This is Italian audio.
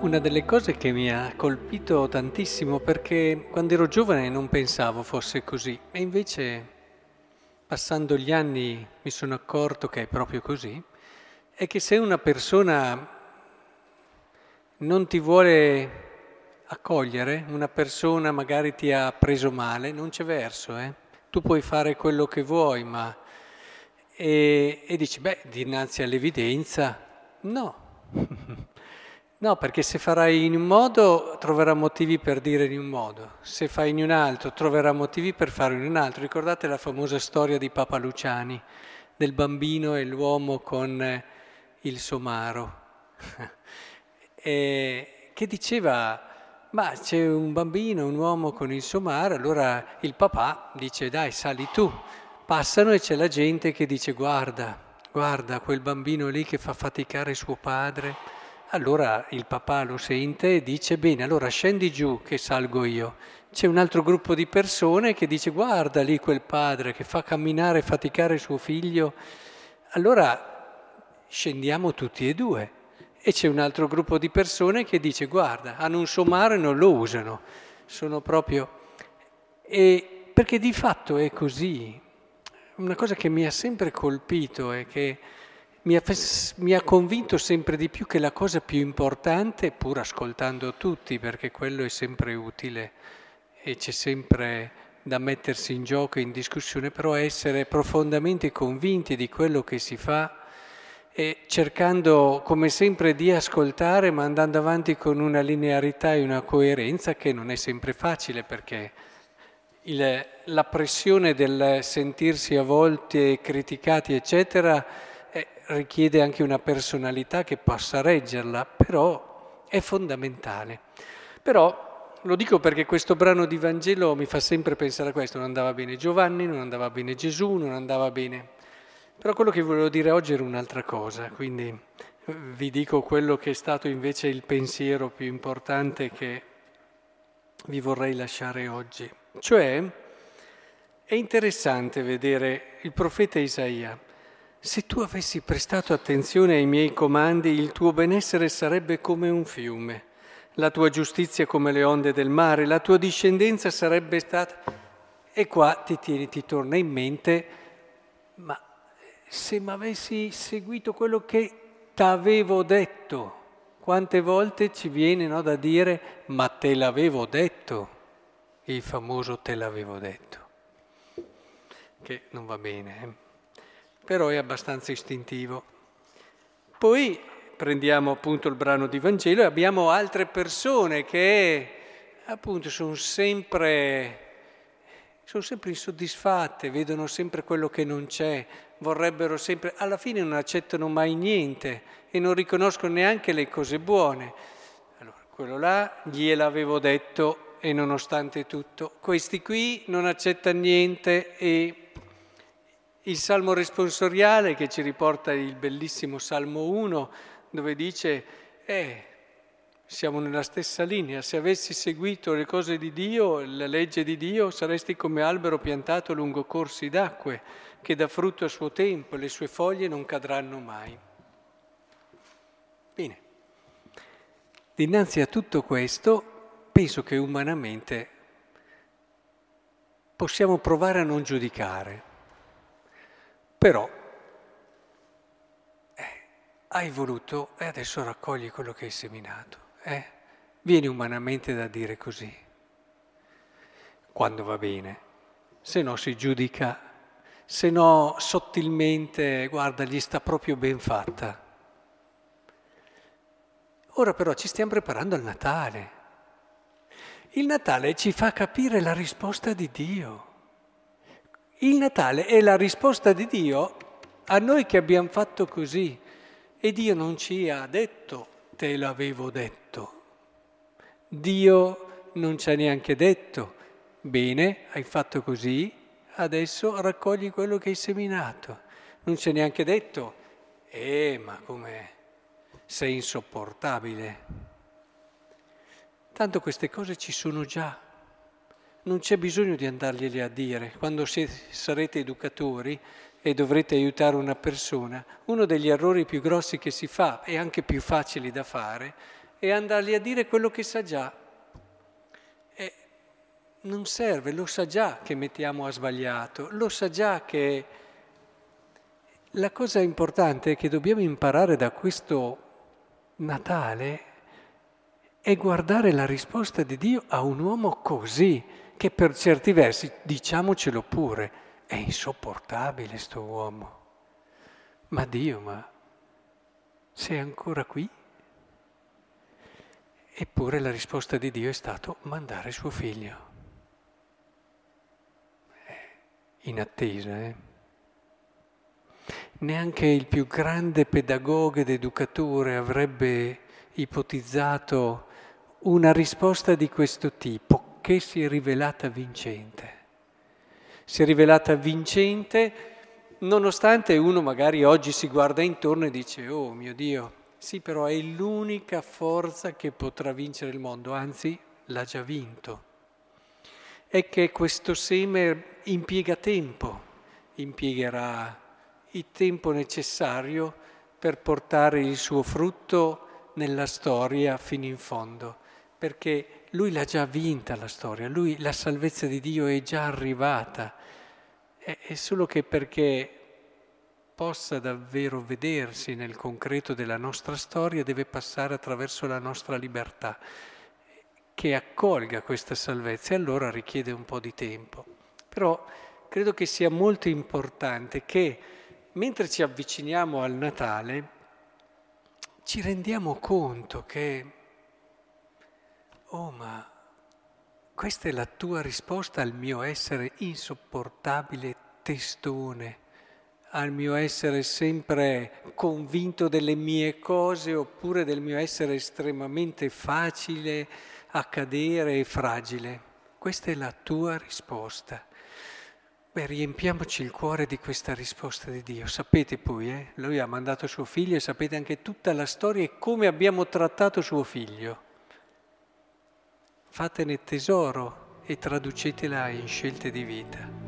Una delle cose che mi ha colpito tantissimo perché quando ero giovane non pensavo fosse così e invece passando gli anni mi sono accorto che è proprio così, è che se una persona non ti vuole accogliere, una persona magari ti ha preso male, non c'è verso, eh? tu puoi fare quello che vuoi, ma... E, e dici, beh, dinanzi all'evidenza, no. No, perché se farai in un modo troverà motivi per dire in un modo, se fai in un altro troverà motivi per fare in un altro. Ricordate la famosa storia di Papa Luciani, del bambino e l'uomo con il somaro, e che diceva, ma c'è un bambino, un uomo con il somaro, allora il papà dice dai sali tu, passano e c'è la gente che dice guarda, guarda quel bambino lì che fa faticare suo padre allora il papà lo sente e dice, bene, allora scendi giù che salgo io. C'è un altro gruppo di persone che dice, guarda lì quel padre che fa camminare e faticare suo figlio. Allora scendiamo tutti e due. E c'è un altro gruppo di persone che dice, guarda, hanno un somaro e non lo usano. Sono proprio... E perché di fatto è così. Una cosa che mi ha sempre colpito è che mi ha, mi ha, convinto sempre di più che la cosa più importante, pur ascoltando tutti, perché quello è sempre utile e c'è sempre da mettersi in gioco in discussione, però essere profondamente convinti di quello che si fa e cercando come sempre di ascoltare, ma andando avanti con una linearità e una coerenza che non è sempre facile perché il, la pressione del sentirsi a volte criticati, eccetera, richiede anche una personalità che possa reggerla, però è fondamentale. Però lo dico perché questo brano di Vangelo mi fa sempre pensare a questo, non andava bene Giovanni, non andava bene Gesù, non andava bene... Però quello che volevo dire oggi era un'altra cosa, quindi eh, vi dico quello che è stato invece il pensiero più importante che vi vorrei lasciare oggi. Cioè, è interessante vedere il profeta Isaia se tu avessi prestato attenzione ai miei comandi, il tuo benessere sarebbe come un fiume, la tua giustizia come le onde del mare, la tua discendenza sarebbe stata... E qua ti, ti, ti torna in mente, ma se mi avessi seguito quello che t'avevo detto, quante volte ci viene no, da dire, ma te l'avevo detto, il famoso te l'avevo detto, che non va bene. Eh? Però è abbastanza istintivo. Poi prendiamo appunto il brano di Vangelo e abbiamo altre persone che appunto sono sempre, sono sempre insoddisfatte, vedono sempre quello che non c'è, vorrebbero sempre, alla fine non accettano mai niente e non riconoscono neanche le cose buone. Allora, quello là gliel'avevo detto e nonostante tutto, questi qui non accettano niente e il Salmo responsoriale che ci riporta il bellissimo Salmo 1 dove dice, eh, siamo nella stessa linea, se avessi seguito le cose di Dio, la legge di Dio, saresti come albero piantato lungo corsi d'acque, che dà frutto a suo tempo, le sue foglie non cadranno mai. Bene, dinanzi a tutto questo, penso che umanamente possiamo provare a non giudicare però eh, hai voluto e adesso raccogli quello che hai seminato. Eh? Vieni umanamente da dire così, quando va bene, se no si giudica, se no sottilmente, guarda, gli sta proprio ben fatta. Ora però ci stiamo preparando al Natale. Il Natale ci fa capire la risposta di Dio. Il Natale è la risposta di Dio a noi che abbiamo fatto così e Dio non ci ha detto te l'avevo detto. Dio non ci ha neanche detto bene, hai fatto così, adesso raccogli quello che hai seminato. Non ci ha neanche detto eh, ma come sei insopportabile. Tanto queste cose ci sono già non c'è bisogno di andarglieli a dire. Quando sarete educatori e dovrete aiutare una persona, uno degli errori più grossi che si fa e anche più facili da fare e andargli a dire quello che sa già. E non serve, lo sa già che mettiamo a sbagliato, lo sa già che... La cosa importante è che dobbiamo imparare da questo Natale è guardare la risposta di Dio a un uomo così, che per certi versi, diciamocelo pure, è insopportabile sto uomo. Ma Dio, ma sei ancora qui? Eppure la risposta di Dio è stato mandare suo figlio. In attesa, eh? Neanche il più grande pedagogo ed educatore avrebbe ipotizzato una risposta di questo tipo che si è rivelata vincente. Si è rivelata vincente nonostante uno magari oggi si guarda intorno e dice, oh mio Dio, sì però è l'unica forza che potrà vincere il mondo, anzi l'ha già vinto. È che questo seme impiega tempo, impiegherà il tempo necessario per portare il suo frutto nella storia fino in fondo perché lui l'ha già vinta la storia, lui la salvezza di Dio è già arrivata, è, è solo che perché possa davvero vedersi nel concreto della nostra storia deve passare attraverso la nostra libertà, che accolga questa salvezza e allora richiede un po' di tempo. Però credo che sia molto importante che mentre ci avviciniamo al Natale ci rendiamo conto che oh ma questa è la tua risposta al mio essere insopportabile testone, al mio essere sempre convinto delle mie cose oppure del mio essere estremamente facile a cadere e fragile. Questa è la tua risposta. Beh, riempiamoci il cuore di questa risposta di Dio. Sapete poi, eh? Lui ha mandato suo figlio e sapete anche tutta la storia e come abbiamo trattato suo figlio fatene tesoro e traducetela in scelte di vita.